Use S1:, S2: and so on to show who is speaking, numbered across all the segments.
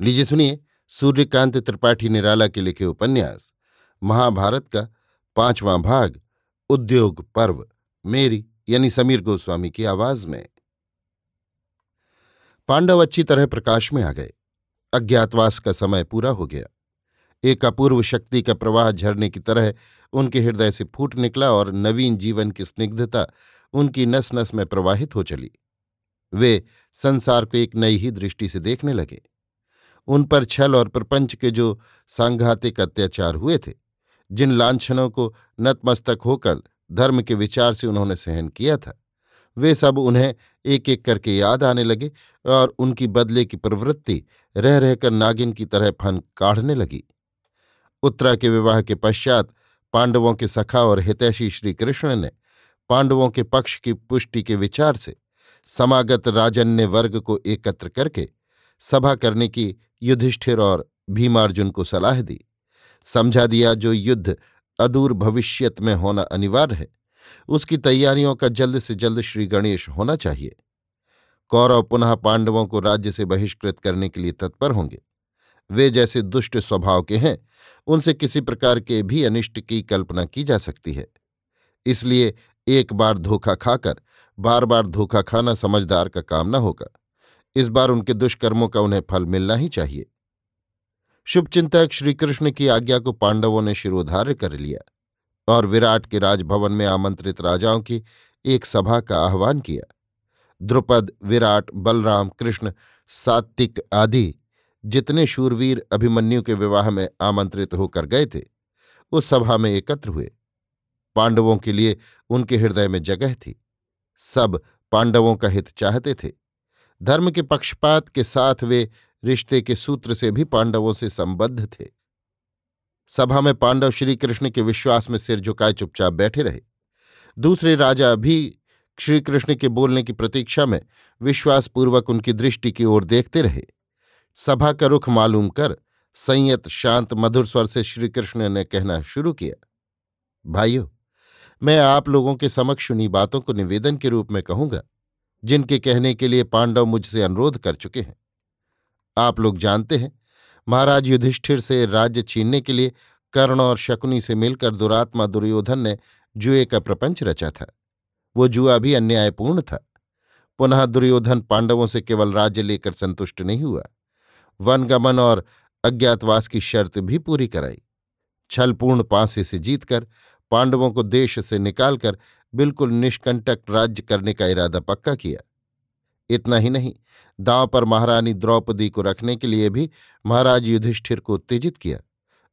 S1: लीजिए सुनिए सूर्यकांत त्रिपाठी निराला के लिखे उपन्यास, महाभारत का पांचवां भाग, उद्योग पर्व, मेरी यानी समीर गोस्वामी की आवाज़ में। पांडव अच्छी तरह प्रकाश में आ गए। अज्ञातवास का समय पूरा हो गया। एक अपूर्व शक्ति का प्रवाह झरने की तरह उनके हृदय से फूट निकला और नवीन जीवन की स्निग्धता उनकी नस नस में प्रवाहित हो चली। वे संसार को एक नई ही दृष्टि से देखने लगे। उन पर छल और प्रपंच के जो सांघातिक अत्याचार हुए थे, जिन लांछनों को नतमस्तक होकर धर्म के विचार से उन्होंने सहन किया था, वे सब उन्हें एक एक करके याद आने लगे और उनकी बदले की प्रवृत्ति रह रहकर नागिन की तरह फन काढ़ने लगी। उत्तरा के विवाह के पश्चात पांडवों के सखा और हितैषी श्री कृष्ण ने पांडवों के पक्ष की पुष्टि के विचार से समागत राजन्य वर्ग को एकत्र करके सभा करने की युधिष्ठिर और भीमार्जुन को सलाह दी। समझा दिया, जो युद्ध अदूर भविष्यत में होना अनिवार्य है, उसकी तैयारियों का जल्द से जल्द श्री गणेश होना चाहिए। कौरव पुनः पांडवों को राज्य से बहिष्कृत करने के लिए तत्पर होंगे। वे जैसे दुष्ट स्वभाव के हैं, उनसे किसी प्रकार के भी अनिष्ट की कल्पना की जा सकती है। इसलिए एक बार धोखा खाकर बार बार धोखा खाना समझदार का काम न होगा। इस बार उनके दुष्कर्मों का उन्हें फल मिलना ही चाहिए। शुभचिंतक श्रीकृष्ण की आज्ञा को पांडवों ने शिरोधार्य कर लिया और विराट के राजभवन में आमंत्रित राजाओं की एक सभा का आह्वान किया। द्रुपद, विराट, बलराम, कृष्ण, सात्विक आदि जितने शूरवीर अभिमन्यु के विवाह में आमंत्रित होकर गए थे, उस सभा में एकत्र हुए। पांडवों के लिए उनके हृदय में जगह थी। सब पांडवों का हित चाहते थे। धर्म के पक्षपात के साथ वे रिश्ते के सूत्र से भी पांडवों से संबद्ध थे। सभा में पांडव श्री कृष्ण के विश्वास में सिर झुकाए चुपचाप बैठे रहे। दूसरे राजा भी श्री कृष्ण के बोलने की प्रतीक्षा में विश्वासपूर्वक उनकी दृष्टि की ओर देखते रहे। सभा का रुख मालूम कर संयत शांत मधुर स्वर से श्रीकृष्ण ने कहना शुरू किया, भाइयों, मैं आप लोगों के समक्ष उन्हीं बातों को निवेदन के रूप में कहूँगा। जिनके कहने के लिए पांडव मुझसे अनुरोध कर चुके हैं। आप लोग जानते हैं, महाराज युधिष्ठिर से राज्य छीनने के लिए कर्ण और शकुनी से मिलकर दुरात्मा दुर्योधन ने जुए का प्रपंच रचा था। वो जुआ भी अन्यायपूर्ण था। पुनः दुर्योधन पांडवों से केवल राज्य लेकर संतुष्ट नहीं हुआ। वनगमन और अज्ञातवास की शर्त भी पूरी कराई। छलपूर्ण पांसे से जीतकर, पांडवों को देश से निकालकर बिल्कुल निष्कंटक राज्य करने का इरादा पक्का किया। इतना ही नहीं, दांव पर महारानी द्रौपदी को रखने के लिए भी महाराज युधिष्ठिर को उत्तेजित किया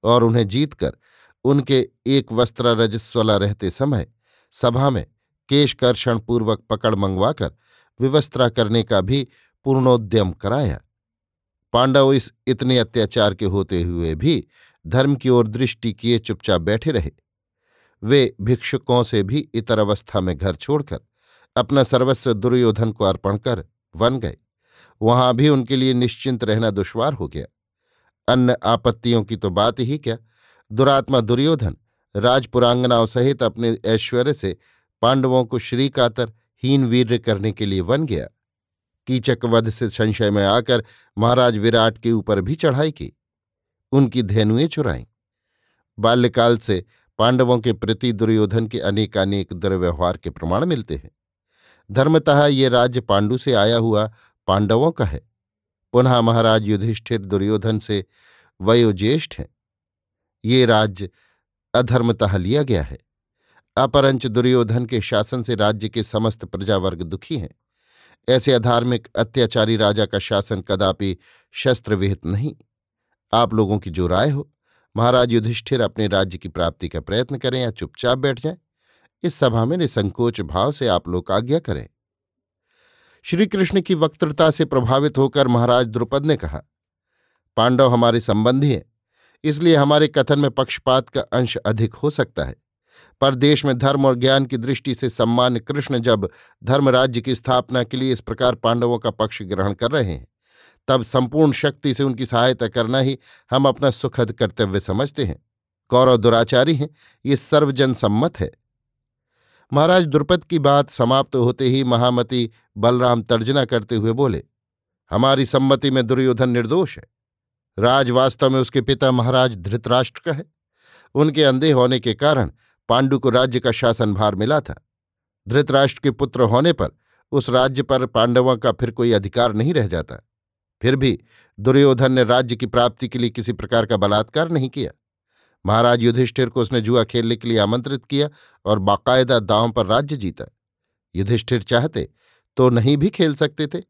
S1: और उन्हें जीतकर उनके एक वस्त्र रजस्वला रहते समय सभा में केशकर्षण पूर्वक पकड़ मंगवाकर विवस्त्रा करने का भी पूर्णोद्यम कराया। पांडव इस इतने अत्याचार के होते हुए भी धर्म की ओर दृष्टि किए चुपचाप बैठे रहे। वे भिक्षुकों से भी इतर अवस्था में घर छोड़कर अपना सर्वस्व दुर्योधन को अर्पण कर वन गए। वहाँ भी उनके लिए निश्चिंत रहना दुश्वार हो गया। अन्य आपत्तियों की तो बात ही क्या? दुरात्मा दुर्योधन राजपुरांगनाओं सहित अपने ऐश्वर्य से पांडवों को श्रीकातर, हीन वीर्य करने के लिए वन गया। कीचक वध से संशय में आकर महाराज विराट के ऊपर भी चढ़ाई की। उनकी धेनुएँ चुराई। बाल्यकाल से पांडवों के प्रति दुर्योधन के अनेकानेक दुर्व्यवहार के प्रमाण मिलते हैं। धर्मतः ये राज्य पांडु से आया हुआ पांडवों का है। पुनः महाराज युधिष्ठिर दुर्योधन से वयोज्येष्ठ हैं। ये राज्य अधर्मतः लिया गया है। अपरंच दुर्योधन के शासन से राज्य के समस्त प्रजावर्ग दुखी हैं। ऐसे अधार्मिक, अत्याचारी राजा का शासन कदापि शस्त्र विहित नहीं। आप लोगों की जो राय हो। महाराज युधिष्ठिर अपने राज्य की प्राप्ति का प्रयत्न करें या चुपचाप बैठ जाएँ। इस सभा में निसंकोच भाव से आप लोग आज्ञा करें। श्री कृष्ण की वक्तृता से प्रभावित होकर महाराज द्रुपद ने कहा, पांडव हमारे संबंधी हैं, इसलिए हमारे कथन में पक्षपात का अंश अधिक हो सकता है। पर देश में धर्म और ज्ञान की दृष्टि से सम्मान कृष्ण जब धर्म राज्य की स्थापना के लिए इस प्रकार पांडवों का पक्ष ग्रहण कर रहे हैं तब संपूर्ण शक्ति से उनकी सहायता करना ही हम अपना सुखद कर्तव्य समझते हैं। कौरव दुराचारी हैं, ये सर्वजन सम्मत है। महाराज द्रुपद की बात समाप्त होते ही महामति बलराम तर्जना करते हुए बोले, हमारी सम्मति में दुर्योधन निर्दोष है। राज वास्तव में उसके पिता महाराज धृतराष्ट्र का है। उनके अंधे होने के कारण पांडु को राज्य का शासन भार मिला था। धृतराष्ट्र के पुत्र होने पर उस राज्य पर पांडवों का फिर कोई अधिकार नहीं रह जाता। फिर भी दुर्योधन ने राज्य की प्राप्ति के लिए किसी प्रकार का बलात्कार नहीं किया। महाराज युधिष्ठिर को उसने जुआ खेलने के लिए आमंत्रित किया और बाकायदा दांव पर राज्य जीता। युधिष्ठिर चाहते तो नहीं भी खेल सकते थे,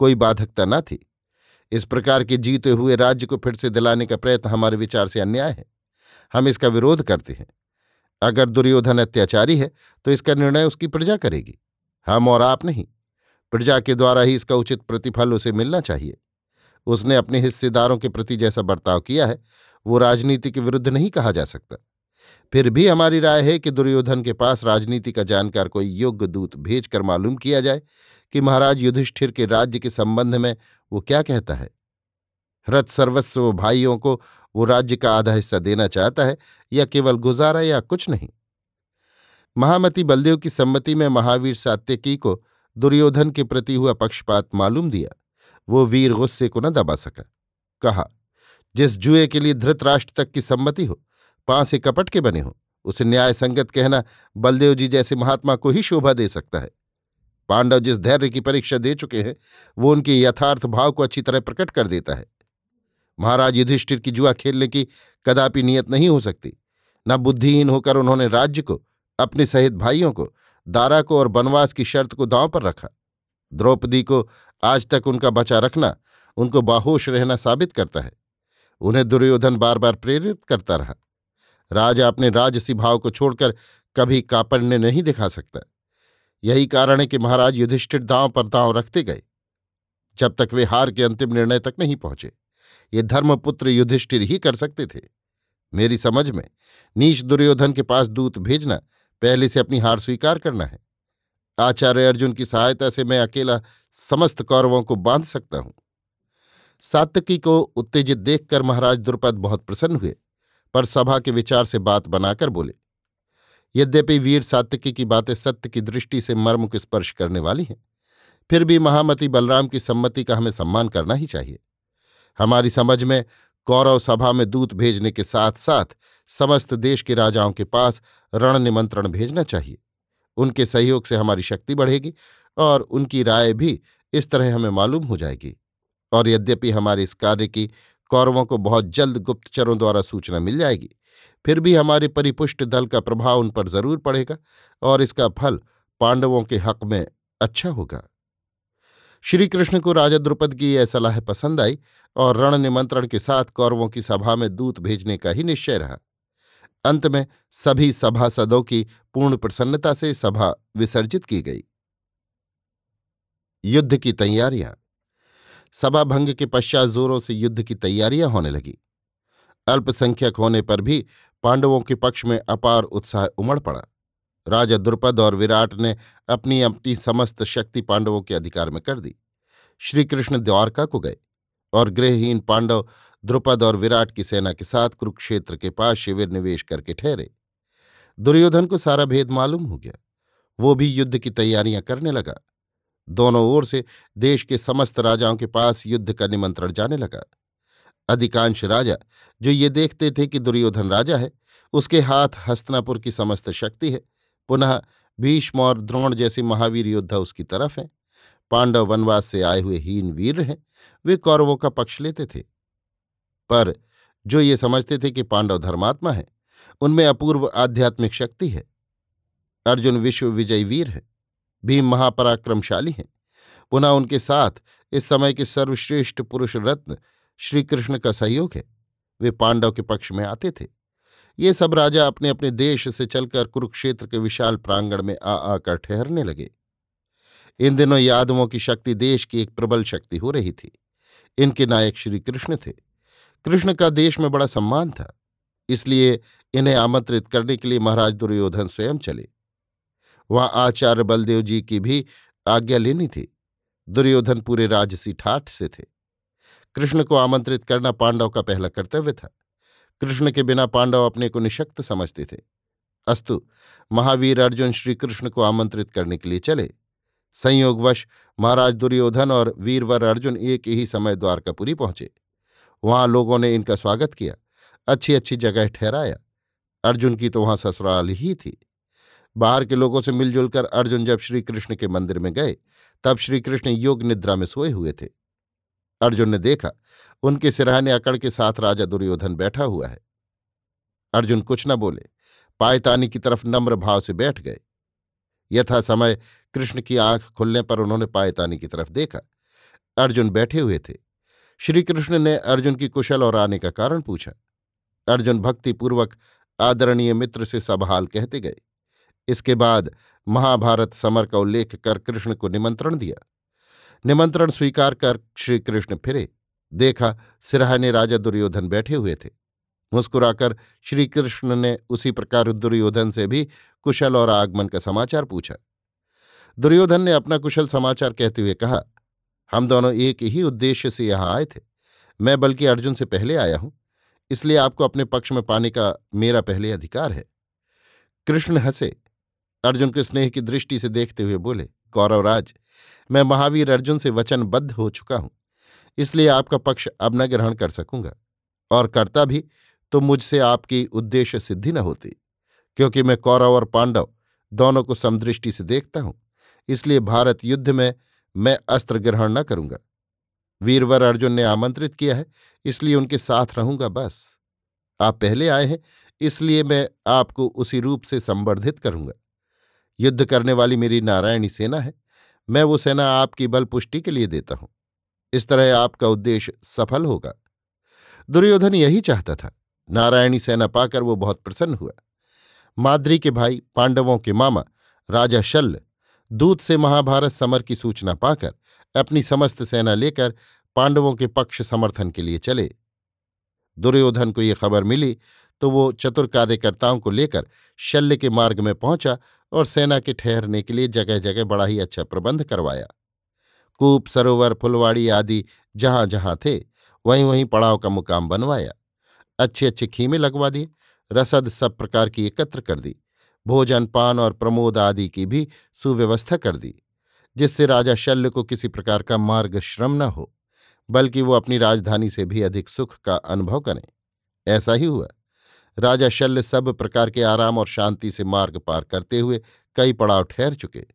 S1: कोई बाधकता न थी। इस प्रकार के जीते हुए राज्य को फिर से दिलाने का प्रयत्न हमारे विचार से अन्याय है। हम इसका विरोध करते हैं। अगर दुर्योधन अत्याचारी है तो इसका निर्णय उसकी प्रजा करेगी। हम और आप नहीं। प्रजा के द्वारा ही इसका उचित प्रतिफल उसे मिलना चाहिए। उसने अपने हिस्सेदारों के प्रति जैसा बर्ताव किया है, वो राजनीति के विरुद्ध नहीं कहा जा सकता। फिर भी हमारी राय है कि दुर्योधन के पास राजनीति का जानकार कोई योग्य दूत भेजकर मालूम किया जाए कि महाराज युधिष्ठिर के राज्य के संबंध में वो क्या कहता है। रथ सर्वस्व भाइयों को वो राज्य का आधा हिस्सा देना चाहता है या केवल गुजारा या कुछ नहीं? महामती बलदेव की सम्मति में महावीर सात्यकी को दुर्योधन के प्रति हुआ पक्षपात मालूम दिया। वो वीर गुस्से को न दबा सका। कहा, जिस जुए के लिए धृतराष्ट्र तक की सम्मति हो पांसे कपट के बने हो, उसे न्याय संगत कहना बलदेव जी जैसे महात्मा को ही शोभा दे सकता है। पांडव जिस धैर्य की परीक्षा दे चुके हैं, वो उनके यथार्थ भाव को अच्छी तरह प्रकट कर देता है। महाराज युधिष्ठिर की जुआ खेलने की कदापि नियत नहीं हो सकती। न बुद्धिहीन होकर उन्होंने राज्य को, अपने सहित भाइयों को, दारा को और बनवास की शर्त को दांव पर रखा। द्रौपदी को आज तक उनका बचा रखना, उनको बाहोश रहना साबित करता है। उन्हें दुर्योधन बार बार प्रेरित करता रहा। राजा अपने राजसी भाव को छोड़कर कभी कापण्य नहीं दिखा सकता। यही कारण है कि महाराज युधिष्ठिर दांव पर दांव रखते गए, जब तक वे हार के अंतिम निर्णय तक नहीं पहुँचे। ये धर्मपुत्र युधिष्ठिर ही कर सकते थे। मेरी समझ में नीच दुर्योधन के पास दूत भेजना पहले से अपनी हार स्वीकार करना है। आचार्य अर्जुन की सहायता से मैं अकेला समस्त कौरवों को बाँध सकता हूँ। सातकी को उत्तेजित देखकर महाराज द्रुपद बहुत प्रसन्न हुए, पर सभा के विचार से बात बनाकर बोले, यद्यपि वीर सात्यकी की बातें सत्य की दृष्टि से मर्म को स्पर्श करने वाली हैं, फिर भी महामती बलराम की सम्मति का हमें सम्मान करना ही चाहिए। हमारी समझ में कौरव सभा में दूत भेजने के साथ साथ समस्त देश के राजाओं के पास रण निमंत्रण भेजना चाहिए। उनके सहयोग से हमारी शक्ति बढ़ेगी और उनकी राय भी इस तरह हमें मालूम हो जाएगी। और यद्यपि हमारे इस कार्य की कौरवों को बहुत जल्द गुप्तचरों द्वारा सूचना मिल जाएगी, फिर भी हमारे परिपुष्ट दल का प्रभाव उन पर ज़रूर पड़ेगा और इसका फल पांडवों के हक में अच्छा होगा। श्री कृष्ण को राजा द्रुपद की यह सलाह पसंद आई और रण निमंत्रण के साथ कौरवों की सभा में दूत भेजने का ही निश्चय रहा। अंत में सभी सभासदों की पूर्ण प्रसन्नता से सभा विसर्जित की गई। युद्ध की तैयारियाँ। सभा भंग के पश्चात जोरों से युद्ध की तैयारियाँ होने लगी। अल्पसंख्यक होने पर भी पांडवों के पक्ष में अपार उत्साह उमड़ पड़ा। राजा द्रुपद और विराट ने अपनी अपनी समस्त शक्ति पांडवों के अधिकार में कर दी। श्रीकृष्ण द्वारका को गए और गृहहीन पांडव द्रुपद और विराट की सेना के साथ कुरुक्षेत्र के पास शिविर निवेश करके ठहरे। दुर्योधन को सारा भेद मालूम हो गया। वो भी युद्ध की तैयारियाँ करने लगा। दोनों ओर से देश के समस्त राजाओं के पास युद्ध का निमंत्रण जाने लगा। अधिकांश राजा, जो ये देखते थे कि दुर्योधन राजा है, उसके हाथ हस्तनापुर की समस्त शक्ति है। पुनः भीष्म और द्रोण जैसे महावीर योद्धा उसकी तरफ़ हैं। पांडव वनवास से आए हुए हीन वीर हैं। वे कौरवों का पक्ष लेते थे। पर जो ये समझते थे कि पांडव धर्मात्मा है, उनमें अपूर्व आध्यात्मिक शक्ति है। अर्जुन विश्व विजयी वीर है, भीम महापराक्रमशाली हैं। पुनः उनके साथ इस समय के सर्वश्रेष्ठ पुरुष रत्न श्रीकृष्ण का सहयोग है। वे पांडव के पक्ष में आते थे। ये सब राजा अपने अपने देश से चलकर कुरुक्षेत्र के विशाल प्रांगण में आ आकर ठहरने लगे। इन दिनों यादवों की शक्ति देश की एक प्रबल शक्ति हो रही थी। इनके नायक श्री कृष्ण थे। कृष्ण का देश में बड़ा सम्मान था, इसलिए इन्हें आमंत्रित करने के लिए महाराज दुर्योधन स्वयं चले। वहाँ आचार्य बलदेव जी की भी आज्ञा लेनी थी। दुर्योधन पूरे राजसी ठाठ से थे। कृष्ण को आमंत्रित करना पांडव का पहला कर्तव्य था। कृष्ण के बिना पांडव अपने को निशक्त समझते थे। अस्तु, महावीर अर्जुन श्री कृष्ण को आमंत्रित करने के लिए चले। संयोगवश महाराज दुर्योधन और वीरवर अर्जुन एक ही समय द्वारकापुरी पहुँचे। वहाँ लोगों ने इनका स्वागत किया। अच्छी अच्छी जगह ठहराया। अर्जुन की तो वहाँ ससुराल ही थी। बाहर के लोगों से मिलजुल कर अर्जुन जब श्री कृष्ण के मंदिर में गए, तब श्री कृष्ण योग निद्रा में सोए हुए थे। अर्जुन ने देखा, उनके सिरहाने अकड़ के साथ राजा दुर्योधन बैठा हुआ है। अर्जुन कुछ न बोले, पायतानी की तरफ़ नम्र भाव से बैठ गए। यथा समय कृष्ण की आँख खुलने पर उन्होंने पायतानी की तरफ़ देखा। अर्जुन बैठे हुए थे। श्री कृष्ण ने अर्जुन की कुशल और आने का कारण पूछा। अर्जुन भक्तिपूर्वक आदरणीय मित्र से सबहाल कहते गए। इसके बाद महाभारत समर का उल्लेख कर कृष्ण को निमंत्रण दिया। निमंत्रण स्वीकार कर श्री कृष्ण फिरे। देखा, सिराहने राजा दुर्योधन बैठे हुए थे। मुस्कुराकर श्री कृष्ण ने उसी प्रकार दुर्योधन से भी कुशल और आगमन का समाचार पूछा। दुर्योधन ने अपना कुशल समाचार कहते हुए कहा हम दोनों एक ही उद्देश्य से यहाँ आए थे। मैं बल्कि अर्जुन से पहले आया हूँ, इसलिए आपको अपने पक्ष में पाने का मेरा पहले अधिकार है। कृष्ण हंसे, अर्जुन के स्नेह की दृष्टि से देखते हुए बोले कौरवराज मैं महावीर अर्जुन से वचनबद्ध हो चुका हूँ, इसलिए आपका पक्ष अब न ग्रहण कर सकूँगा। और करता भी तो मुझसे आपकी उद्देश्य सिद्धि न होती, क्योंकि मैं कौरव और पांडव दोनों को समदृष्टि से देखता हूँ, इसलिए भारत युद्ध में मैं अस्त्र ग्रहण न करूँगा। वीरवर अर्जुन ने आमंत्रित किया है, इसलिए उनके साथ रहूँगा बस। आप पहले आए हैं, इसलिए मैं आपको उसी रूप से संवर्धित करूँगा। युद्ध करने वाली मेरी नारायणी सेना है, मैं वो सेना आपकी बल पुष्टि के लिए देता हूँ। इस तरह आपका उद्देश्य सफल होगा। दुर्योधन यही चाहता था। नारायणी सेना पाकर वो बहुत प्रसन्न हुआ। माद्री के भाई, पांडवों के मामा, राजा शल्य दूत से महाभारत समर की सूचना पाकर अपनी समस्त सेना लेकर पांडवों के पक्ष समर्थन के लिए चले। दुर्योधन को ये खबर मिली तो वो चतुर कार्यकर्ताओं को लेकर शल्य के मार्ग में पहुँचा और सेना के ठहरने के लिए जगह जगह बड़ा ही अच्छा प्रबंध करवाया। कूप, सरोवर, फुलवाड़ी आदि जहाँ जहाँ थे वहीं वहीं पड़ाव का मुकाम बनवाया। अच्छे अच्छे खीमे लगवा दिए, रसद सब प्रकार की एकत्र कर दी। भोजन, पान और प्रमोद आदि की भी सुव्यवस्था कर दी, जिससे राजा शल्य को किसी प्रकार का मार्ग श्रम न हो, बल्कि वो अपनी राजधानी से भी अधिक सुख का अनुभव करें। ऐसा ही हुआ। राजा शल्य सब प्रकार के आराम और शांति से मार्ग पार करते हुए कई पड़ाव ठहर चुके।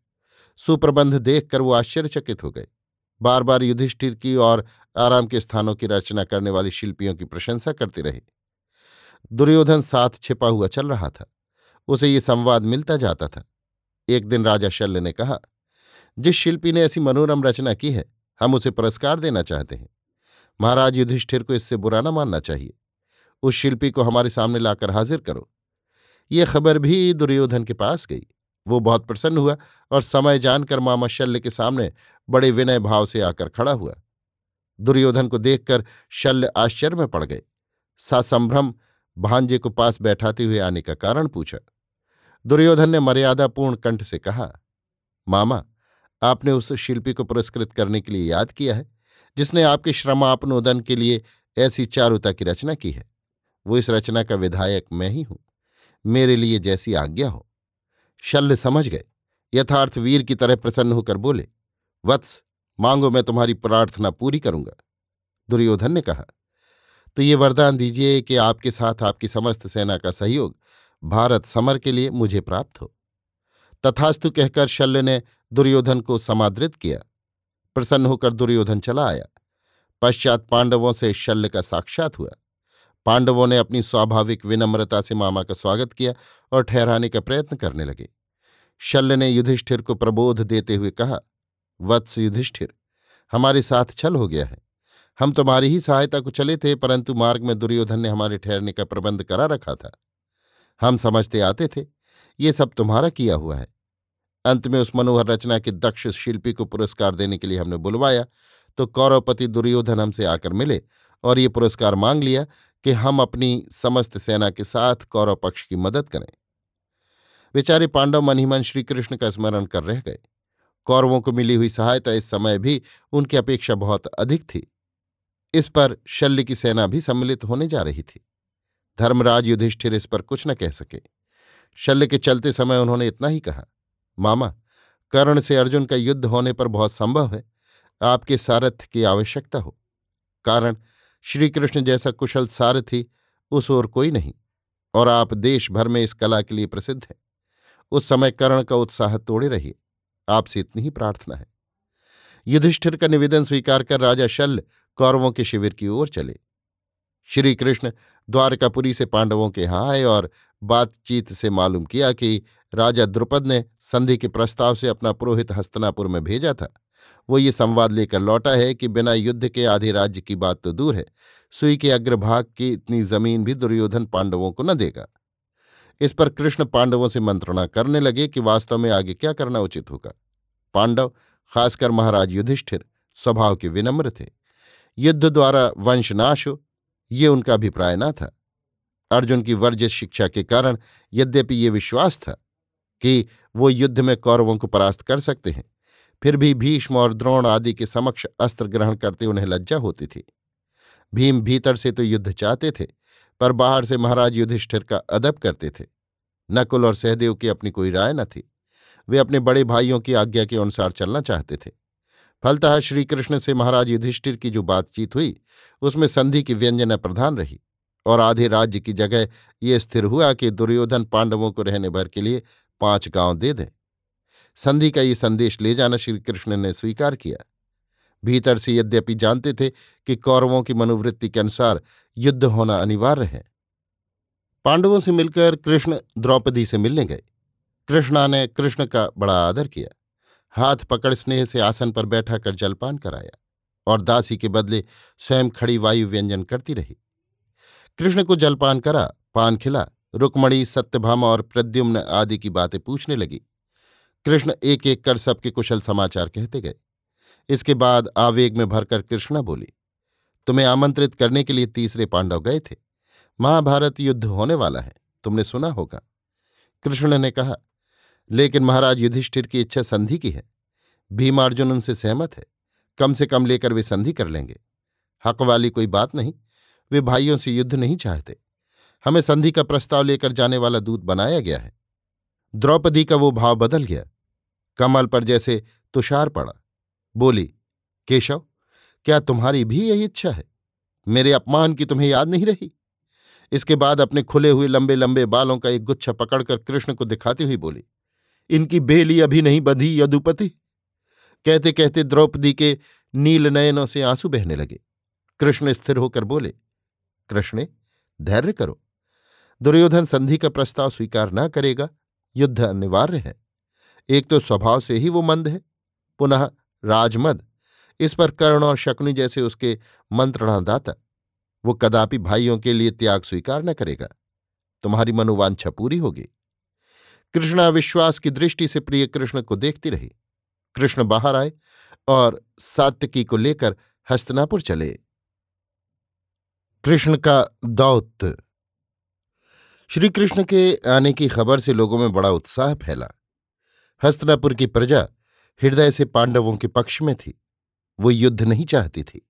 S1: सुप्रबंध देखकर वो आश्चर्यचकित हो गए। बार बार युधिष्ठिर की और आराम के स्थानों की रचना करने वाले शिल्पियों की प्रशंसा करते रहे। दुर्योधन साथ छिपा हुआ चल रहा था। उसे ये संवाद मिलता जाता था। एक दिन राजा शल्य ने कहा, जिस शिल्पी ने ऐसी मनोरम रचना की है, हम उसे पुरस्कार देना चाहते हैं। महाराज युधिष्ठिर को इससे बुरा न मानना चाहिए। उस शिल्पी को हमारे सामने लाकर हाजिर करो। ये खबर भी दुर्योधन के पास गई। वो बहुत प्रसन्न हुआ और समय जानकर मामा शल्य के सामने बड़े विनय भाव से आकर खड़ा हुआ। दुर्योधन को देखकर शल्य आश्चर्य में पड़ गए। सा संभ्रम भांजे को पास बैठाते हुए आने का कारण पूछा। दुर्योधन ने मर्यादापूर्ण कंठ से कहा, मामा, आपने उस शिल्पी को पुरस्कृत करने के लिए याद किया है, जिसने आपके श्रमापनोदन के लिए ऐसी चारुता की रचना की है। वो इस रचना का विधायक मैं ही हूँ। मेरे लिए जैसी आज्ञा हो। शल्य समझ गए। यथार्थ वीर की तरह प्रसन्न होकर बोले, वत्स, मांगो मैं तुम्हारी प्रार्थना पूरी करूँगा। दुर्योधन ने कहा तो ये वरदान दीजिए कि आपके साथ आपकी समस्त सेना का सहयोग भारत समर के लिए मुझे प्राप्त हो। तथास्तु कहकर शल्य ने दुर्योधन को समादृत किया। प्रसन्न होकर दुर्योधन चला आया। पश्चात पांडवों से शल्य का साक्षात हुआ। पांडवों ने अपनी स्वाभाविक विनम्रता से मामा का स्वागत किया और ठहराने का प्रयत्न करने लगे। शल्य ने युधिष्ठिर को प्रबोध देते हुए कहा, वत्स युधिष्ठिर, हमारे साथ छल हो गया है। हम तुम्हारी ही सहायता को चले थे, परंतु मार्ग में दुर्योधन ने हमारे ठहरने का प्रबंध करा रखा था। हम समझते आते थे, ये सब तुम्हारा किया हुआ है। अंत में उस मनोहर रचना के दक्ष शिल्पी को पुरस्कार देने के लिए हमने बुलवाया तो कौरवपति दुर्योधन हमसे आकर मिले और ये पुरस्कार मांग लिया कि हम अपनी समस्त सेना के साथ कौरव पक्ष की मदद करें। बेचारे पांडव मन ही मन श्रीकृष्ण का स्मरण कर रह गए। कौरवों को मिली हुई सहायता इस समय भी उनकी अपेक्षा बहुत अधिक थी। इस पर शल्य की सेना भी सम्मिलित होने जा रही थी। धर्मराज युधिष्ठिर इस पर कुछ न कह सके। शल्य के चलते समय उन्होंने इतना ही कहा, मामा, कर्ण से अर्जुन का युद्ध होने पर बहुत संभव है। आपके सारथ्य की आवश्यकता हो। कारण, श्रीकृष्ण जैसा कुशल सारथी उस ओर कोई नहीं, और आप देश भर में इस कला के लिए प्रसिद्ध हैं। उस समय कर्ण का उत्साह तोड़े रहिए। आपसे इतनी ही प्रार्थना है। युधिष्ठिर का निवेदन स्वीकार कर राजा शल्य कौरवों के शिविर की ओर चले। श्री कृष्ण द्वारकापुरी से पांडवों के यहाँ आए और बातचीत से मालूम किया कि राजा द्रुपद ने संधि के प्रस्ताव से अपना पुरोहित हस्तनापुर में भेजा था। वो ये संवाद लेकर लौटा है कि बिना युद्ध के आधे राज्य की बात तो दूर है। सुई के अग्रभाग की इतनी ज़मीन भी दुर्योधन पांडवों को न देगा। इस पर कृष्ण पांडवों से मंत्रणा करने लगे कि वास्तव में आगे क्या करना उचित होगा। पांडव, खासकर महाराज युधिष्ठिर, स्वभाव के विनम्र थे। युद्ध द्वारा वंशनाश हो ये उनका अभिप्राय न था। अर्जुन की वर्जित शिक्षा के कारण यद्यपि ये विश्वास था कि वो युद्ध में कौरवों को परास्त कर सकते हैं, फिर भी भीष्म और द्रोण आदि के समक्ष अस्त्र ग्रहण करते उन्हें लज्जा होती थी। भीम भीतर से तो युद्ध चाहते थे, पर बाहर से महाराज युधिष्ठिर का अदब करते थे। नकुल और सहदेव की अपनी कोई राय न थी। वे अपने बड़े भाइयों की आज्ञा के अनुसार चलना चाहते थे। फलतः श्रीकृष्ण से महाराज युधिष्ठिर की जो बातचीत हुई, उसमें संधि की व्यंजना प्रधान रही और आधे राज्य की जगह ये स्थिर हुआ कि दुर्योधन पांडवों को रहने भर के लिए पाँच गाँव दे दें। संधि का ये संदेश ले जाना श्रीकृष्ण ने स्वीकार किया। भीतर से यद्यपि जानते थे कि कौरवों की मनोवृत्ति के अनुसार युद्ध होना अनिवार्य है। पांडवों से मिलकर कृष्ण द्रौपदी से मिलने गए। कृष्णा ने कृष्ण का बड़ा आदर किया। हाथ पकड़ स्नेह से आसन पर बैठा कर जलपान कराया और दासी के बदले स्वयं खड़ी वायु व्यंजन करती रही। कृष्ण को जलपान करा, पान खिला, रुकमणी, सत्यभामा और प्रद्युम्न आदि की बातें पूछने लगी। कृष्ण एक एक कर सबके कुशल समाचार कहते गए। इसके बाद आवेग में भरकर कृष्णा बोली, तुम्हें आमंत्रित करने के लिए तीसरे पांडव गए थे। महाभारत युद्ध होने वाला है, तुमने सुना होगा। कृष्ण ने कहा लेकिन महाराज युधिष्ठिर की इच्छा संधि की है। भीमार्जुन उनसे सहमत है। कम से कम लेकर वे संधि कर लेंगे। हक वाली कोई बात नहीं। वे भाइयों से युद्ध नहीं चाहते। हमें संधि का प्रस्ताव लेकर जाने वाला दूत बनाया गया है। द्रौपदी का वो भाव बदल गया। कमल पर जैसे तुषार पड़ा। बोली, केशव, क्या तुम्हारी भी यही इच्छा है? मेरे अपमान की तुम्हें याद नहीं रही? इसके बाद अपने खुले हुए लंबे लंबे बालों का एक गुच्छा पकड़कर कृष्ण को दिखाती हुई बोली इनकी बेली अभी नहीं बंधी यदुपति। कहते कहते द्रौपदी के नील नयनों से आँसू बहने लगे। कृष्ण स्थिर होकर बोले, कृष्ण, धैर्य करो। दुर्योधन संधि का प्रस्ताव स्वीकार न करेगा। युद्ध अनिवार्य है। एक तो स्वभाव से ही वो मंद है। पुनः राजमद, इस पर कर्ण और शकुनी जैसे उसके मंत्रणादाता, वो कदापि भाइयों के लिए त्याग स्वीकार न करेगा। तुम्हारी मनोवांछा पूरी होगी। कृष्णा विश्वास की दृष्टि से प्रिय कृष्ण को देखती रही। कृष्ण बाहर आए और सात्यकी को लेकर हस्तनापुर चले। कृष्ण का दौत। श्री कृष्ण के आने की खबर से लोगों में बड़ा उत्साह फैला। हस्तनापुर की प्रजा हृदय से पांडवों के पक्ष में थी। वो युद्ध नहीं चाहती थी।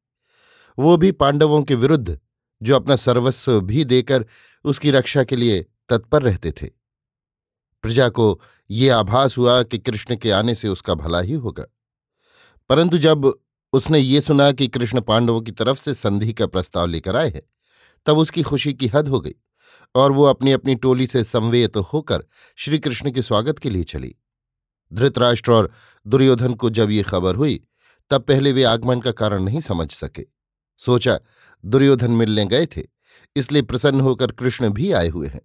S1: वो भी पांडवों के विरुद्ध, जो अपना सर्वस्व भी देकर उसकी रक्षा के लिए तत्पर रहते थे। प्रजा को ये आभास हुआ कि कृष्ण के आने से उसका भला ही होगा। परंतु जब उसने ये सुना कि कृष्ण पांडवों की तरफ़ से संधि का प्रस्ताव लेकर आए हैं, तब उसकी खुशी की हद हो गई और वो अपनी अपनी टोली से संवेत होकर श्रीकृष्ण के स्वागत के लिए चली। धृतराष्ट्र और दुर्योधन को जब ये खबर हुई, तब पहले वे आगमन का कारण नहीं समझ सके। सोचा, दुर्योधन मिलने गए थे, इसलिए प्रसन्न होकर कृष्ण भी आए हुए हैं।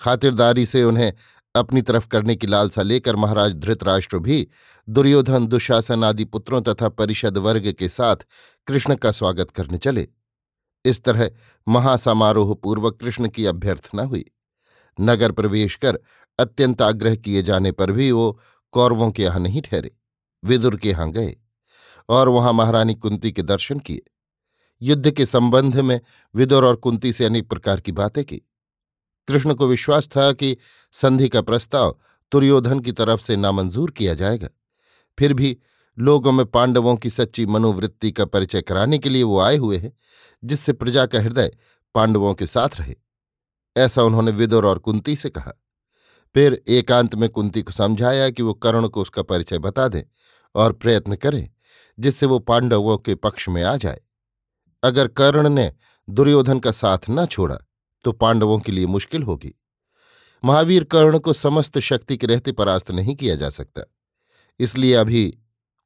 S1: खातिरदारी से उन्हें अपनी तरफ़ करने की लालसा लेकर महाराज धृतराष्ट्र भी दुर्योधन दुशासन आदि पुत्रों तथा परिषद वर्ग के साथ कृष्ण का स्वागत करने चले। इस तरह महासमारोह पूर्वक कृष्ण की अभ्यर्थना हुई। नगर प्रवेश कर अत्यंत आग्रह किए जाने पर भी वो कौरवों के यहाँ नहीं ठहरे, विदुर के यहाँ गए और वहाँ महारानी कुंती के दर्शन किए। युद्ध के संबंध में विदुर और कुंती से अनेक प्रकार की बातें की। कृष्ण को विश्वास था कि संधि का प्रस्ताव दुर्योधन की तरफ़ से नामंजूर किया जाएगा। फिर भी लोगों में पांडवों की सच्ची मनोवृत्ति का परिचय कराने के लिए वो आए हुए हैं, जिससे प्रजा का हृदय पांडवों के साथ रहे। ऐसा उन्होंने विदुर और कुंती से कहा। फिर एकांत में कुंती को समझाया कि वो कर्ण को उसका परिचय बता दें और प्रयत्न करें, जिससे वो पांडवों के पक्ष में आ जाए। अगर कर्ण ने दुर्योधन का साथ न छोड़ा तो पांडवों के लिए मुश्किल होगी। महावीर कर्ण को समस्त शक्ति के रहते परास्त नहीं किया जा सकता। इसलिए अभी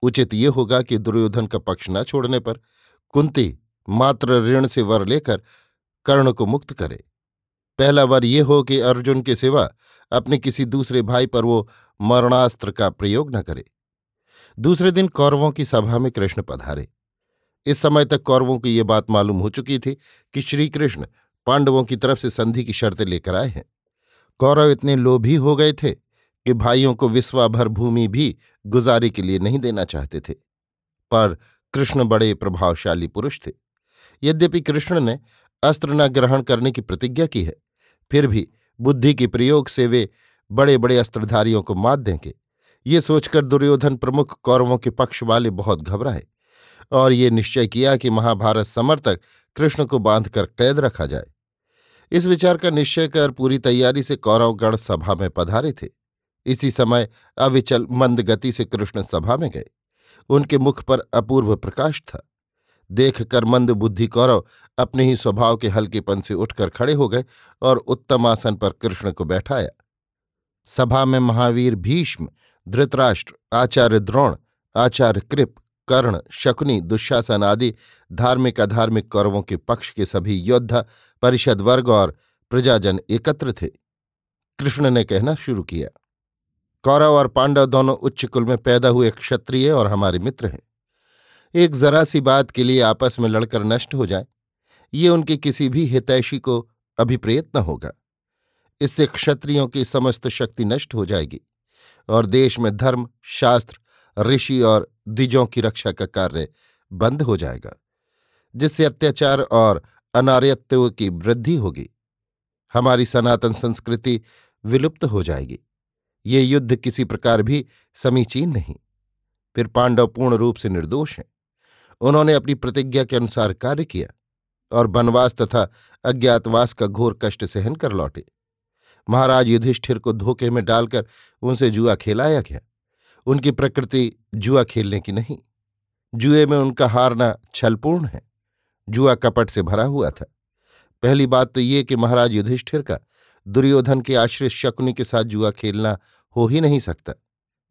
S1: उचित ये होगा कि दुर्योधन का पक्ष न छोड़ने पर कुंती मात्र ऋण से वर लेकर कर्ण को मुक्त करे। पहला वर ये हो कि अर्जुन के सिवा अपने किसी दूसरे भाई पर वो मरणास्त्र का प्रयोग न करे। दूसरे दिन कौरवों की सभा में कृष्ण पधारे। इस समय तक कौरवों को ये बात मालूम हो चुकी थी कि श्रीकृष्ण पांडवों की तरफ़ से संधि की शर्तें लेकर आए हैं। कौरव इतने लोभी हो गए थे कि भाइयों को विश्वाभर भूमि भी गुजारे के लिए नहीं देना चाहते थे। पर कृष्ण बड़े प्रभावशाली पुरुष थे। यद्यपि कृष्ण ने अस्त्र न ग्रहण करने की प्रतिज्ञा की है, फिर भी बुद्धि के प्रयोग से वे बड़े बड़े अस्त्रधारियों को मात देंगे। ये सोचकर दुर्योधन प्रमुख कौरवों के पक्ष वाले बहुत घबराए और ये निश्चय किया कि महाभारत समर तक कृष्ण को बांधकर कैद रखा जाए। इस विचार का निश्चय कर पूरी तैयारी से कौरवगण सभा में पधारे थे। इसी समय अविचल मंद गति से कृष्ण सभा में गए। उनके मुख पर अपूर्व प्रकाश था। देखकर मंद बुद्धि कौरव अपने ही स्वभाव के हल्केपन से उठकर खड़े हो गए और उत्तम आसन पर कृष्ण को बैठाया। सभा में महावीर भीष्म, धृतराष्ट्र, आचार्य द्रोण, आचार्य कृप कर्ण, शकुनी, दुशासन आदि धार्मिक अधार्मिक कौरवों के पक्ष के सभी योद्धा परिषद वर्ग और प्रजाजन एकत्र थे। कृष्ण ने कहना शुरू किया, कौरव और पांडव दोनों उच्च कुल में पैदा हुए क्षत्रिय और हमारे मित्र हैं। एक जरा सी बात के लिए आपस में लड़कर नष्ट हो जाए। ये उनके किसी भी हितैषी को अभिप्रेत न होगा। इससे क्षत्रियों की समस्त शक्ति नष्ट हो जाएगी और देश में धर्म, शास्त्र, ऋषि और द्विजों की रक्षा का कार्य बंद हो जाएगा, जिससे अत्याचार और अनार्यत्व की वृद्धि होगी। हमारी सनातन संस्कृति विलुप्त हो जाएगी। ये युद्ध किसी प्रकार भी समीचीन नहीं। फिर पांडव पूर्ण रूप से निर्दोष हैं। उन्होंने अपनी प्रतिज्ञा के अनुसार कार्य किया और वनवास तथा अज्ञातवास का घोर कष्ट सहन कर लौटे। महाराज युधिष्ठिर को धोखे में डालकर उनसे जुआ खेलाया गया। उनकी प्रकृति जुआ खेलने की नहीं। जुए में उनका हारना छलपूर्ण है। जुआ कपट से भरा हुआ था। पहली बात तो ये कि महाराज युधिष्ठिर का दुर्योधन के आश्रित शकुनी के साथ जुआ खेलना हो ही नहीं सकता।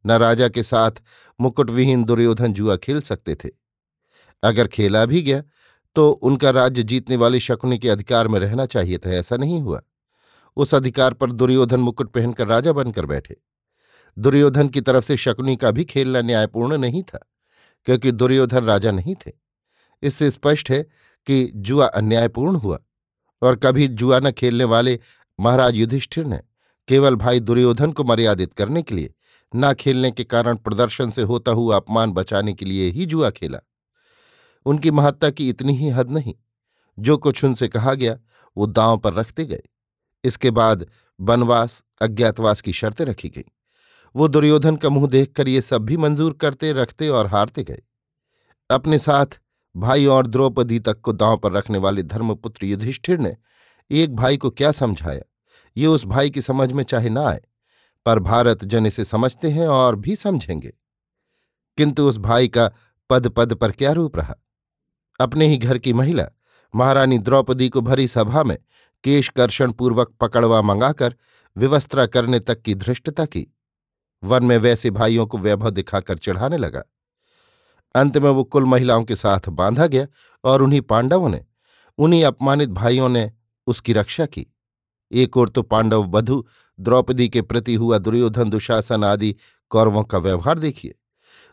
S1: न राजा के साथ मुकुटविहीन दुर्योधन जुआ खेल सकते थे। अगर खेला भी गया तो उनका राज्य जीतने वाले शकुनी के अधिकार में रहना चाहिए था, ऐसा नहीं हुआ। उस अधिकार पर दुर्योधन मुकुट पहनकर राजा बनकर बैठे। दुर्योधन की तरफ़ से शकुनी का भी खेलना न्यायपूर्ण नहीं था, क्योंकि दुर्योधन राजा नहीं थे। इससे स्पष्ट है कि जुआ अन्यायपूर्ण हुआ, और कभी जुआ न खेलने वाले महाराज युधिष्ठिर ने केवल भाई दुर्योधन को मर्यादित करने के लिए, न खेलने के कारण प्रदर्शन से होता हुआ अपमान बचाने के लिए ही जुआ खेला। उनकी महत्ता की इतनी ही हद नहीं, जो कुछ उनसे कहा गया, वो दांव पर रखते गए। इसके बाद वनवास, अज्ञातवास की शर्तें रखी गई। वो दुर्योधन का मुँह देखकर ये सब भी मंजूर करते, रखते और हारते गए। अपने साथ भाई और द्रौपदी तक को दांव पर रखने वाले धर्मपुत्र युधिष्ठिर ने एक भाई को क्या समझाया? ये उस भाई की समझ में चाहे ना आए, पर भारत जन इसे समझते हैं और भी समझेंगे। किंतु उस भाई का पद पद पर क्या रूप रहा? अपने ही घर की महिला, महारानी द्रौपदी को भरी सभा में केशकर्षण पूर्वक पकड़वा मंगाकर विवस्त्रा करने तक की धृष्टता की। वन में वैसे भाइयों को वैभव दिखाकर चढ़ाने लगा। अंत में वो कुल महिलाओं के साथ बांधा गया और उन्हीं पांडवों ने, उन्हीं अपमानित भाइयों ने उसकी रक्षा की। एक ओर तो पांडव बधु द्रौपदी के प्रति हुआ दुर्योधन, दुशासन आदि कौरवों का व्यवहार देखिए।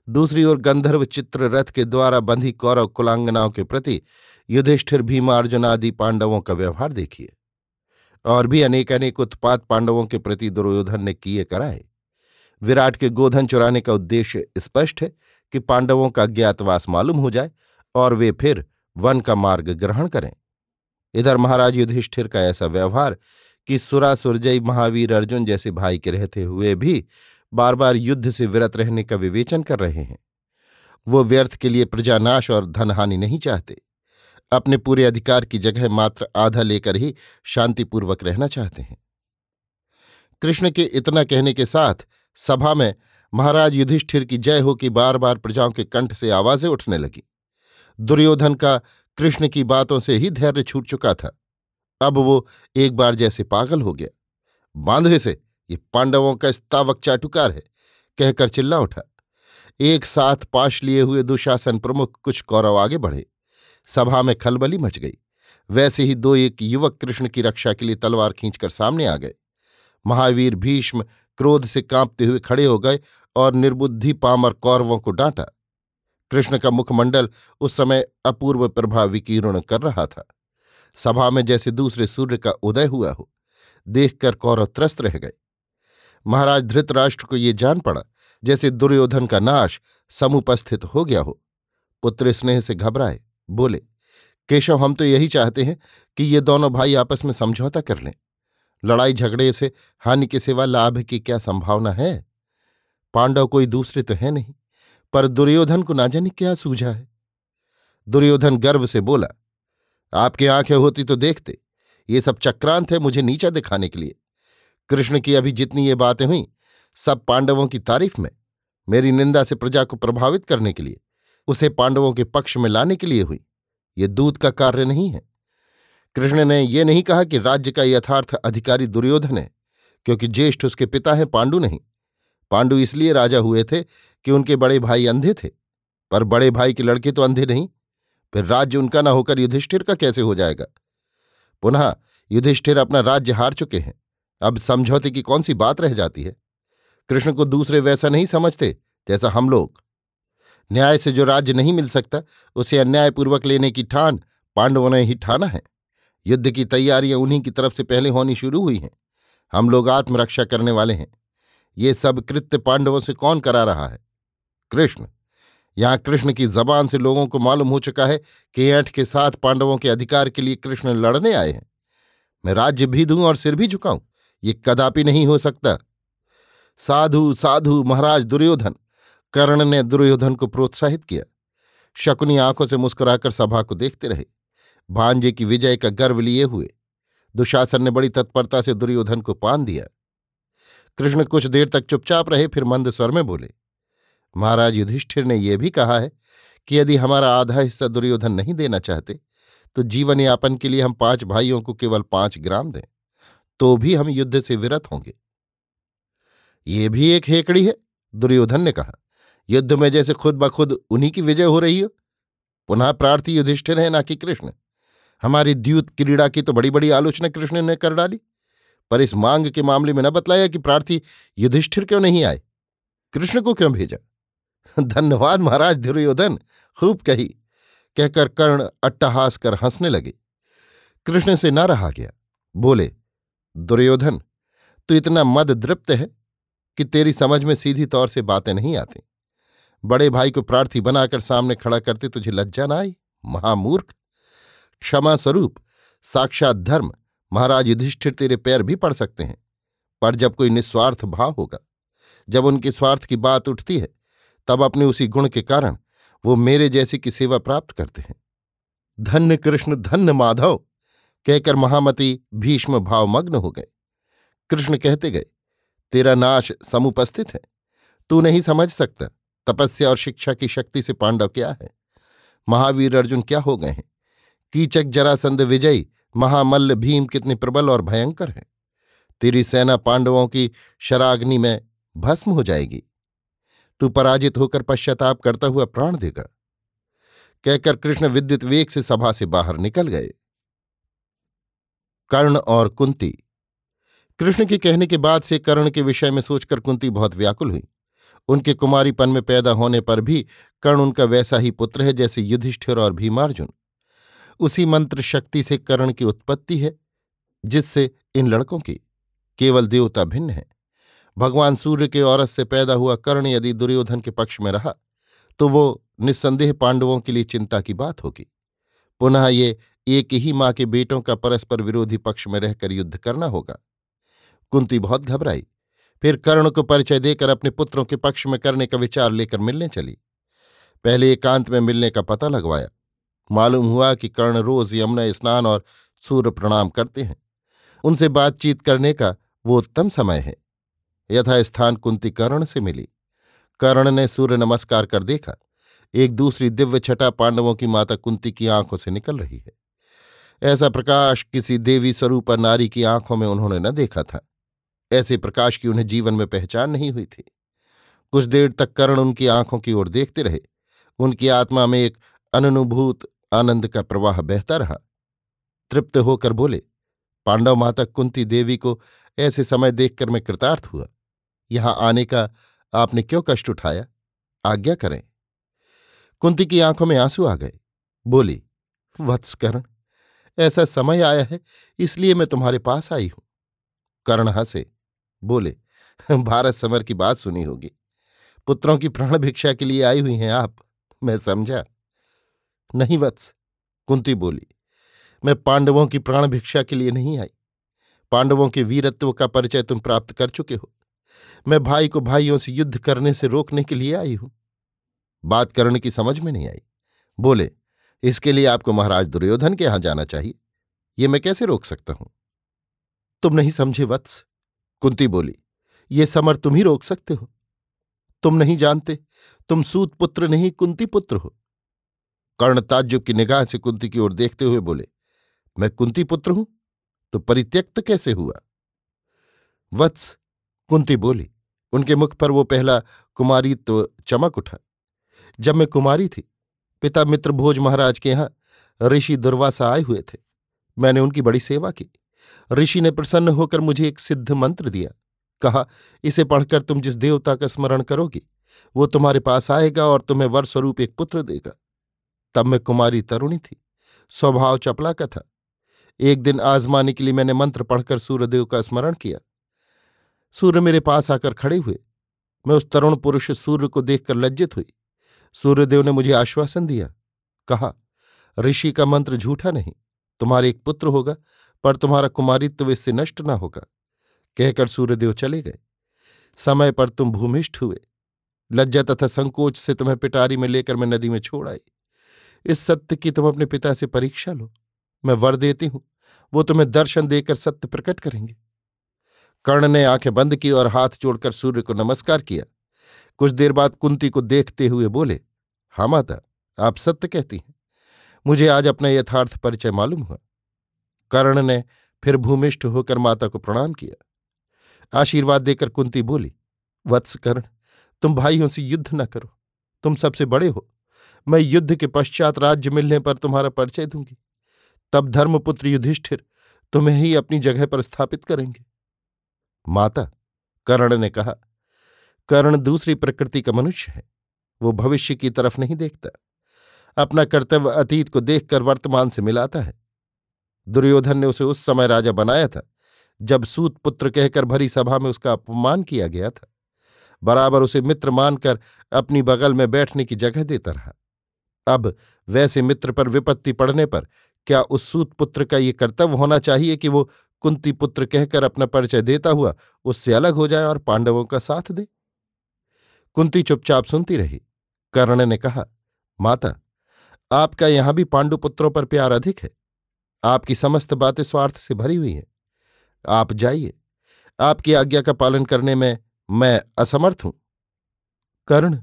S1: दूसरी ओर गंधर्व चित्र रथ के द्वारा बंधी कौरव कुलांगनाओं के प्रति युधिष्ठिर, भीमार्जुन आदि पांडवों का व्यवहार देखिए। और भी अनेक अनेक उत्पात पांडवों के प्रति दुर्योधन ने किए कराए। विराट के गोधन चुराने का उद्देश्य स्पष्ट है कि पांडवों का ज्ञातवास मालूम हो जाए और वे फिर वन का मार्ग ग्रहण करें। इधर महाराज युधिष्ठिर का ऐसा व्यवहार कि सुरा सुरजयी महावीर अर्जुन जैसे भाई के रहते हुए भी बार बार युद्ध से विरत रहने का विवेचन कर रहे हैं। वो व्यर्थ के लिए प्रजानाश और धनहानि नहीं चाहते। अपने पूरे अधिकार की जगह मात्र आधा लेकर ही शांतिपूर्वक रहना चाहते हैं। कृष्ण के इतना कहने के साथ सभा में महाराज युधिष्ठिर की जय हो कि बार बार प्रजाओं के कंठ से आवाज़ें उठने लगी। दुर्योधन का कृष्ण की बातों से ही धैर्य छूट चुका था। अब वो एक बार जैसे पागल हो गया। बांधवे से, ये पांडवों का स्तावक चाटुकार है। कहकर चिल्ला उठा। एक साथ पाश लिए हुए दुशासन प्रमुख कुछ कौरव आगे बढ़े। सभा में खलबली मच गई। वैसे ही दो एक युवक कृष्ण की रक्षा के लिए तलवार खींचकर सामने आ गए। महावीर भीष्म क्रोध से कांपते हुए खड़े हो गए और निर्बुद्धि पामर कौरवों को डांटा। कृष्ण का मुखमंडल उस समय अपूर्व प्रभाव विकीर्ण कर रहा था। सभा में जैसे दूसरे सूर्य का उदय हुआ हो, देखकर कौरव त्रस्त रह गए। महाराज धृतराष्ट्र को ये जान पड़ा, जैसे दुर्योधन का नाश समुपस्थित हो गया हो। पुत्र स्नेह से घबराए, बोले, केशव, हम तो यही चाहते हैं कि ये दोनों भाई आपस में समझौता कर लें। लड़ाई झगड़े से हानि के सिवा लाभ की क्या संभावना है? पांडव कोई दूसरे तो है नहीं, पर दुर्योधन को ना जाने क्या सूझा है? दुर्योधन गर्व से बोला, आपकी आँखें होती तो देखते। ये सब चक्रांत है मुझे नीचा दिखाने के लिए। कृष्ण की अभी जितनी ये बातें हुई, सब पांडवों की तारीफ़ में, मेरी निंदा से प्रजा को प्रभावित करने के लिए, उसे पांडवों के पक्ष में लाने के लिए हुई। ये दूत का कार्य नहीं है। कृष्ण ने ये नहीं कहा कि राज्य का यथार्थ अधिकारी दुर्योधन है, क्योंकि ज्येष्ठ उसके पिता हैं पांडु नहीं। पांडु इसलिए राजा हुए थे कि उनके बड़े भाई अंधे थे, पर बड़े भाई के लड़के तो अंधे नहीं। फिर राज्य उनका न होकर युधिष्ठिर का कैसे हो जाएगा? पुनः युधिष्ठिर अपना राज्य हार चुके हैं। अब समझौते की कौन सी बात रह जाती है? कृष्ण को दूसरे वैसा नहीं समझते जैसा हम लोग। न्याय से जो राज्य नहीं मिल सकता, उसे अन्यायपूर्वक लेने की ठान पांडवों ने ही ठाना है। युद्ध की तैयारियाँ उन्हीं की तरफ़ से पहले होनी शुरू हुई हैं। हम लोग आत्मरक्षा करने वाले हैं। ये सब कृत्य पांडवों से कौन करा रहा है? कृष्ण। यहाँ कृष्ण की जबान से लोगों को मालूम हो चुका है कि ऐठ के साथ पांडवों के अधिकार के लिए कृष्ण लड़ने आए हैं। मैं राज्य भी दूँ और सिर भी झुकाऊं, ये कदापि नहीं हो सकता। साधु साधु, महाराज दुर्योधन। कर्ण ने दुर्योधन को प्रोत्साहित किया। शकुनी आँखों से मुस्कुराकर सभा को देखते रहे। भांजे की विजय का गर्व लिए हुए। दुशासन ने बड़ी तत्परता से दुर्योधन को पान दिया। कृष्ण कुछ देर तक चुपचाप रहे, फिर मंद स्वर में बोले, महाराज युधिष्ठिर ने यह भी कहा है कि यदि हमारा आधा हिस्सा दुर्योधन नहीं देना चाहते तो जीवन यापन के लिए हम पाँच भाइयों को केवल पाँच ग्राम दें तो भी हम युद्ध से विरत होंगे। ये भी एक हेकड़ी है, दुर्योधन ने कहा, युद्ध में जैसे खुद ब खुद उन्हीं की विजय हो रही हो। पुनः प्रार्थी युधिष्ठिर है ना कि कृष्ण। हमारी द्यूत क्रीड़ा की तो बड़ी बड़ी आलोचना कृष्ण ने कर डाली। पर इस मांग के मामले में न बतलाया कि प्रार्थी युधिष्ठिर क्यों नहीं आए। कृष्ण को क्यों भेजा? धन्यवाद महाराज दुर्योधन, खूब कही। कहकर कर्ण अट्टहास कर हंसने लगे। कृष्ण से न रहा गया। बोले, दुर्योधन, तू इतना मद दृप्त है कि तेरी समझ में सीधी तौर से बातें नहीं आती। बड़े भाई को प्रार्थी बनाकर सामने खड़ा करते तुझे लज्जा ना आई, महामूर्ख। क्षमा स्वरूप साक्षात धर्म, महाराज युधिष्ठिर तेरे पैर भी पड़ सकते हैं। पर जब कोई निस्वार्थ भाव होगा, जब उनके स्वार्थ की बात उठती है, तब अपने उसी गुण के कारण वो मेरे जैसे की सेवा प्राप्त करते हैं। धन्य कृष्ण, धन्य माधव! कहकर महामती भीष्म भावमग्न हो गए। कृष्ण कहते गए, तेरा नाश समुपस्थित है। तू नहीं समझ सकता, तपस्या और शिक्षा की शक्ति से पांडव क्या है? महावीर अर्जुन क्या हो गए हैं? कीचक जरासंध विजयी, महामल्ल भीम कितने प्रबल और भयंकर है। तेरी सेना पांडवों की शराग्नि में भस्म हो जाएगी। तू पराजित होकर पश्चाताप करता हुआ प्राण देगा। कहकर कृष्ण विद्युत वेग से सभा से बाहर निकल गए। कर्ण और कुंती। कृष्ण के कहने के बाद से कर्ण के विषय में सोचकर कुंती बहुत व्याकुल हुई। उनके कुमारीपन में पैदा होने पर भी कर्ण उनका वैसा ही पुत्र है जैसे युधिष्ठिर और भीमार्जुन। उसी मंत्र शक्ति से कर्ण की उत्पत्ति है, जिससे इन लड़कों की केवल देवता भिन्न है। भगवान सूर्य के औरत से पैदा हुआ कर्ण यदि दुर्योधन के पक्ष में रहा तो वो निस्संदेह पांडवों के लिए चिंता की बात होगी। पुनः ये एक ही माँ के बेटों का परस्पर विरोधी पक्ष में रहकर युद्ध करना होगा। कुंती बहुत घबराई, फिर कर्ण को परिचय देकर अपने पुत्रों के पक्ष में करने का विचार लेकर मिलने चली। पहले एकांत में मिलने का पता लगवाया। मालूम हुआ कि कर्ण रोज यमुना स्नान और सूर्य प्रणाम करते हैं। उनसे बातचीत करने का वो उत्तम समय है। यथास्थान कुंती कर्ण से मिली। कर्ण ने सूर्य नमस्कार कर देखा। एक दूसरी दिव्य छटा पांडवों की माता कुंती की आँखों से निकल रही है। ऐसा प्रकाश किसी देवी स्वरूप नारी की आँखों में उन्होंने न देखा था। ऐसे प्रकाश की उन्हें जीवन में पहचान नहीं हुई थी। कुछ देर तक कर्ण उनकी आँखों की ओर देखते रहे। उनकी आत्मा में एक अनुभूत आनंद का प्रवाह बहता रहा। तृप्त होकर बोले, पांडव माता कुंती देवी को ऐसे समय देखकर मैं कृतार्थ हुआ। यहाँ आने का आपने क्यों कष्ट उठाया? आज्ञा करें। कुंती की आँखों में आँसू आ गए। बोली, वत्सकरण, ऐसा समय आया है, इसलिए मैं तुम्हारे पास आई हूँ। कर्ण हंसे। बोले, भारत समर की बात सुनी होगी। पुत्रों की प्राण भिक्षा के लिए आई हुई हैं आप, मैं समझा। नहीं वत्स, कुंती बोली, मैं पांडवों की प्राण भिक्षा के लिए नहीं आई। पांडवों के वीरत्व का परिचय तुम प्राप्त कर चुके हो। मैं भाई को भाइयों से युद्ध करने से रोकने के लिए आई हूँ। बात करने की समझ में नहीं आई। बोले, इसके लिए आपको महाराज दुर्योधन के यहाँ जाना चाहिए। ये मैं कैसे रोक सकता हूँ? तुम नहीं समझे वत्स, कुंती बोली, ये समर तुम ही रोक सकते हो। तुम नहीं जानते, तुम सूत पुत्र नहीं कुंती पुत्र हो। कर्ण ताज्जुब की निगाह से कुंती की ओर देखते हुए बोले, मैं कुंती पुत्र हूँ तो परित्यक्त कैसे हुआ? वत्स, कुंती बोली, उनके मुख पर वो पहला कुमारीत्व तो चमक उठा। जब मैं कुमारी थी, पिता मित्र भोज महाराज के यहाँ ऋषि दुर्वासा आए हुए थे। मैंने उनकी बड़ी सेवा की। ऋषि ने प्रसन्न होकर मुझे एक सिद्ध मंत्र दिया। कहा, इसे पढ़कर तुम जिस देवता का स्मरण करोगी, वो तुम्हारे पास आएगा और तुम्हें वर स्वरूप एक पुत्र देगा। तब मैं कुमारी तरुणी थी। स्वभाव चपला का था। एक दिन आजमाने के लिए मैंने मंत्र पढ़कर सूर्यदेव का स्मरण किया। सूर्य मेरे पास आकर खड़े हुए। मैं उस तरुण पुरुष सूर्य को देखकर लज्जित हुई। सूर्यदेव ने मुझे आश्वासन दिया। कहा, ऋषि का मंत्र झूठा नहीं। तुम्हारे एक पुत्र होगा, पर तुम्हारा कुमारित्व इससे नष्ट ना होगा। कहकर सूर्यदेव चले गए। समय पर तुम भूमिष्ठ हुए। लज्जा तथा संकोच से तुम्हें पिटारी में लेकर मैं नदी में छोड़ आई। इस सत्य की तुम अपने पिता से परीक्षा लो। मैं वर देती हूँ, वो तुम्हें दर्शन देकर सत्य प्रकट करेंगे। कर्ण ने आँखें बंद की और हाथ जोड़कर सूर्य को नमस्कार किया। कुछ देर बाद कुंती को देखते हुए बोले हाँ माता, आप सत्य कहती हैं। मुझे आज अपना यथार्थ परिचय मालूम हुआ। कर्ण ने फिर भूमिष्ठ होकर माता को प्रणाम किया। आशीर्वाद देकर कुंती बोली, वत्स कर्ण, तुम भाइयों से युद्ध न करो। तुम सबसे बड़े हो। मैं युद्ध के पश्चात राज्य मिलने पर तुम्हारा परिचय दूँगी। तब धर्मपुत्र युधिष्ठिर तुम्हें ही अपनी जगह पर स्थापित करेंगे। माता, कर्ण ने कहा, कर्ण दूसरी प्रकृति का मनुष्य है। वो भविष्य की तरफ़ नहीं देखता। अपना कर्तव्य अतीत को देखकर वर्तमान से मिलाता है। दुर्योधन ने उसे उस समय राजा बनाया था, जब सूत पुत्र कहकर भरी सभा में उसका अपमान किया गया था। बराबर उसे मित्र मानकर अपनी बगल में बैठने की जगह देता रहा। अब वैसे मित्र पर विपत्ति पड़ने पर क्या उस सूत पुत्र का ये कर्तव्य होना चाहिए कि वो कुंती पुत्र कहकर अपना परिचय देता हुआ उससे अलग हो जाए और पांडवों का साथ दे? कुंती चुपचाप सुनती रही। कर्ण ने कहा, माता, आपका यहाँ भी पांडुपुत्रों पर प्यार अधिक है। आपकी समस्त बातें स्वार्थ से भरी हुई हैं। आप जाइए। आपकी आज्ञा का पालन करने में मैं असमर्थ हूँ। कर्ण,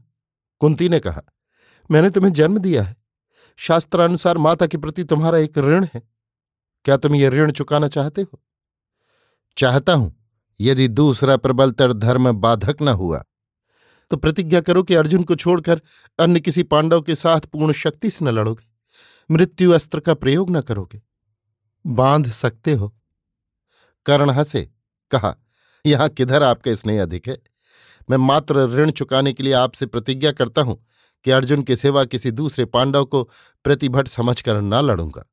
S1: कुंती ने कहा मैंने तुम्हें जन्म दिया है। शास्त्रानुसार माता के प्रति तुम्हारा एक ऋण है। क्या तुम ये ऋण चुकाना चाहते हो? चाहता हूँ, यदि दूसरा प्रबलतर धर्म बाधक न हुआ। तो प्रतिज्ञा करो कि अर्जुन को छोड़कर अन्य किसी पांडव के साथ पूर्ण शक्ति से न लड़ोगे। मृत्यु अस्त्र का प्रयोग न करोगे। बाँध सकते हो। कर्ण हंसे, कहा, यहाँ किधर आपका स्नेह अधिक है? मैं मात्र ऋण चुकाने के लिए आपसे प्रतिज्ञा करता हूँ। कि अर्जुन के सिवा किसी दूसरे पांडव को प्रतिभट समझकर न लड़ूँगा।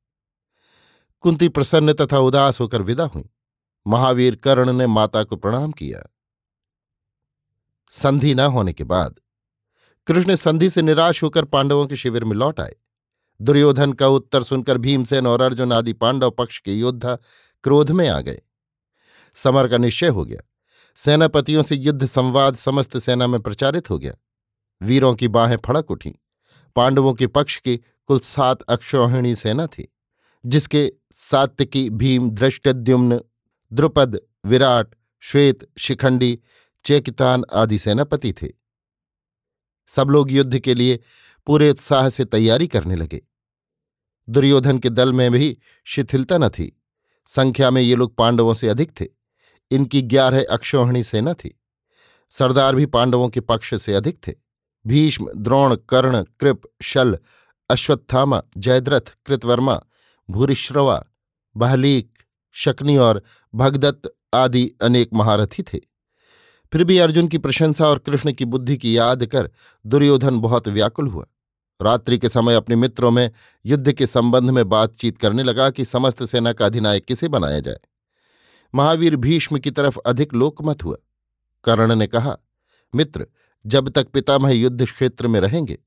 S1: कुंती प्रसन्न तथा उदास होकर विदा हुई। महावीर कर्ण ने माता को प्रणाम किया। संधि न होने के बाद कृष्ण संधि से निराश होकर पांडवों के शिविर में लौट आए। दुर्योधन का उत्तर सुनकर भीमसेन और अर्जुन आदि पांडव पक्ष के योद्धा क्रोध में आ गए। समर का निश्चय हो गया। सेनापतियों से युद्ध संवाद समस्त सेना में प्रचारित हो गया। वीरों की बाहें फड़क उठी। पांडवों के पक्ष की कुल सात अक्षौहिणी सेना थी, जिसके सात्विकी भीम, धृष्टद्युम्न, द्रुपद, विराट, श्वेत, शिखंडी, चेकितान आदि सेनापति थे। सब लोग युद्ध के लिए पूरे उत्साह से तैयारी करने लगे। दुर्योधन के दल में भी शिथिलता न थी। संख्या में ये लोग पांडवों से अधिक थे। इनकी ग्यारह अक्षोहिणी सेना थी। सरदार भी पांडवों के पक्ष से अधिक थे। भीष्म, द्रोण, कर्ण, कृप, शल, अश्वत्थामा, जयद्रथ, कृतवर्मा, भूरिश्रवा, बहलीक, शकनी और भगदत्त आदि अनेक महारथी थे। फिर भी अर्जुन की प्रशंसा और कृष्ण की बुद्धि की याद कर दुर्योधन बहुत व्याकुल हुआ। रात्रि के समय अपने मित्रों में युद्ध के संबंध में बातचीत करने लगा कि समस्त सेना का अधिनायक किसे बनाया जाए। महावीर भीष्म की तरफ़ अधिक लोकमत हुआ। कर्ण ने कहा, मित्र जब तक पितामह युद्ध क्षेत्र में रहेंगे,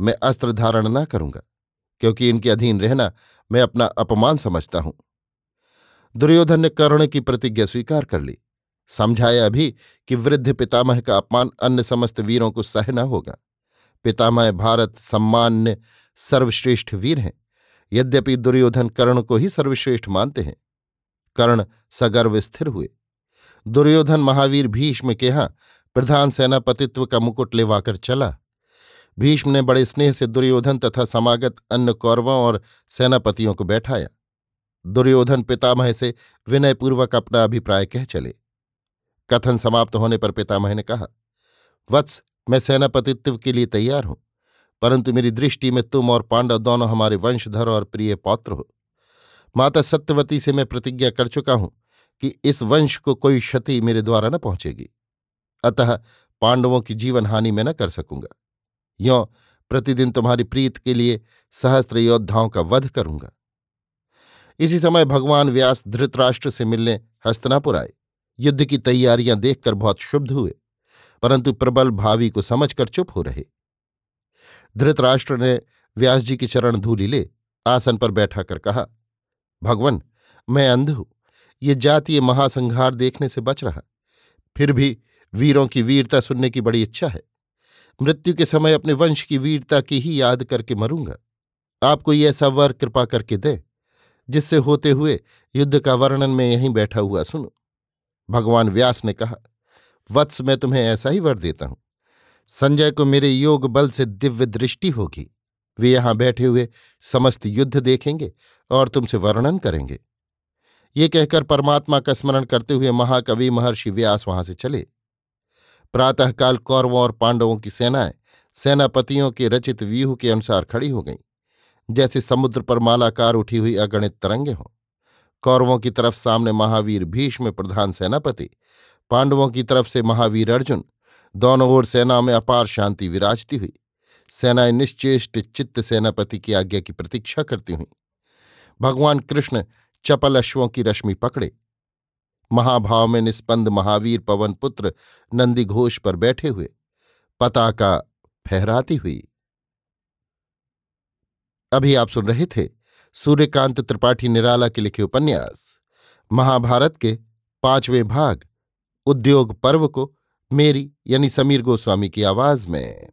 S1: मैं अस्त्र धारण न करूँगा, क्योंकि इनके अधीन रहना मैं अपना अपमान समझता हूँ। दुर्योधन ने कर्ण की प्रतिज्ञा स्वीकार कर ली। समझाया भी कि वृद्ध पितामह का अपमान अन्य समस्त वीरों को सहना होगा। पितामह भारत सम्मान्य सर्वश्रेष्ठ वीर हैं, यद्यपि दुर्योधन कर्ण को ही सर्वश्रेष्ठ मानते हैं। कर्ण सगर्व स्थिर हुए। दुर्योधन महावीर भीष्म के यहाँ प्रधान सेनापतित्व का मुकुट लेवाकर चला। भीष्म ने बड़े स्नेह से दुर्योधन तथा समागत अन्य कौरवों और सेनापतियों को बैठाया। दुर्योधन पितामह से विनयपूर्वक अपना अभिप्राय कह चले। कथन समाप्त होने पर पितामह ने कहा, वत्स, मैं सेनापतित्व के लिए तैयार हूँ, परंतु मेरी दृष्टि में तुम और पांडव दोनों हमारे वंशधर और प्रिय पौत्र हो। माता सत्यवती से मैं प्रतिज्ञा कर चुका हूँ कि इस वंश को कोई क्षति मेरे द्वारा न पहुंचेगी। अतः पांडवों की जीवन हानि में न कर सकूँगा। यों प्रतिदिन तुम्हारी प्रीत के लिए सहस्त्र योद्धाओं का वध करूँगा। इसी समय भगवान व्यास धृतराष्ट्र से मिलने हस्तनापुर आए। युद्ध की तैयारियाँ देखकर बहुत क्षुब्ध हुए, परंतु प्रबल भावी को समझकर चुप हो रहे। धृतराष्ट्र ने व्यास जी की चरण धूली ले, आसन पर बैठा कर कहा, भगवान, मैं अंध हूँ। ये जातीय महासंहार देखने से बच रहा। फिर भी वीरों की वीरता सुनने की बड़ी इच्छा है। मृत्यु के समय अपने वंश की वीरता की ही याद करके मरूँगा। आपको ये ऐसा वर कृपा करके दे, जिससे होते हुए युद्ध का वर्णन में यहीं बैठा हुआ सुनो। भगवान व्यास ने कहा, वत्स मैं तुम्हें ऐसा ही वर देता हूँ। संजय को मेरे योग बल से दिव्य दृष्टि होगी। वे यहाँ बैठे हुए समस्त युद्ध देखेंगे और तुमसे वर्णन करेंगे। ये कहकर परमात्मा का स्मरण करते हुए महाकवि महर्षि व्यास वहाँ से चले। प्रातःकाल कौरवों और पांडवों की सेनाएँ सेनापतियों के रचित व्यूह के अनुसार खड़ी हो गईं। जैसे समुद्र पर मालाकार उठी हुई अगणित तरंगे हों। कौरवों की तरफ़ सामने महावीर भीष्म प्रधान सेनापति, पांडवों की तरफ़ से महावीर अर्जुन, दोनों ओर सेना में अपार शांति विराजती हुई। सेनाएँ निश्चेष्ट चित्त सेनापति की आज्ञा की प्रतीक्षा करती हुई। भगवान कृष्ण चपल अश्वों की रश्मि पकड़े। महाभाव में निस्पंद महावीर पवन पुत्र नंदी घोष पर बैठे हुए, पताका फहराती हुई। अभी आप सुन रहे थे सूर्यकांत त्रिपाठी निराला के लिखे उपन्यास, महाभारत के पाँचवें भाग, उद्योग पर्व को मेरी यानी समीर गोस्वामी की आवाज़ में।